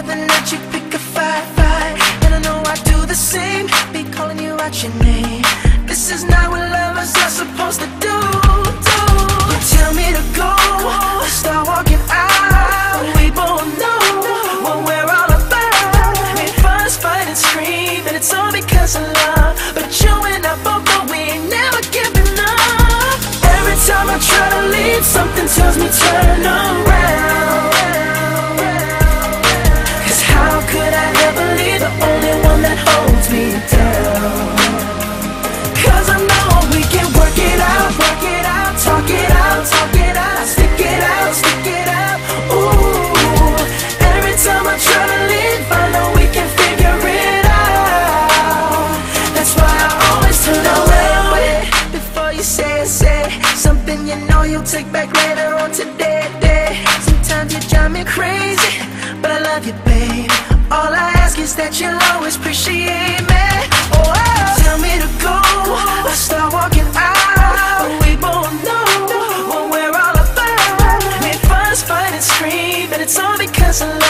other night you pick a fight, fight. And I know I do the same Be calling you out your name. This is not what lovers are supposed to do, do. You tell me to go Start walking out. We both know What we're all about. Ain't and scream And it's all because of love you'll take back later on today. Day. Sometimes you drive me crazy, but I love you, babe. All I ask is that you'll always appreciate me. Oh, tell me to go, I start walking out. But we both know what we're all about. We fuss, fight, and scream, and it's all because of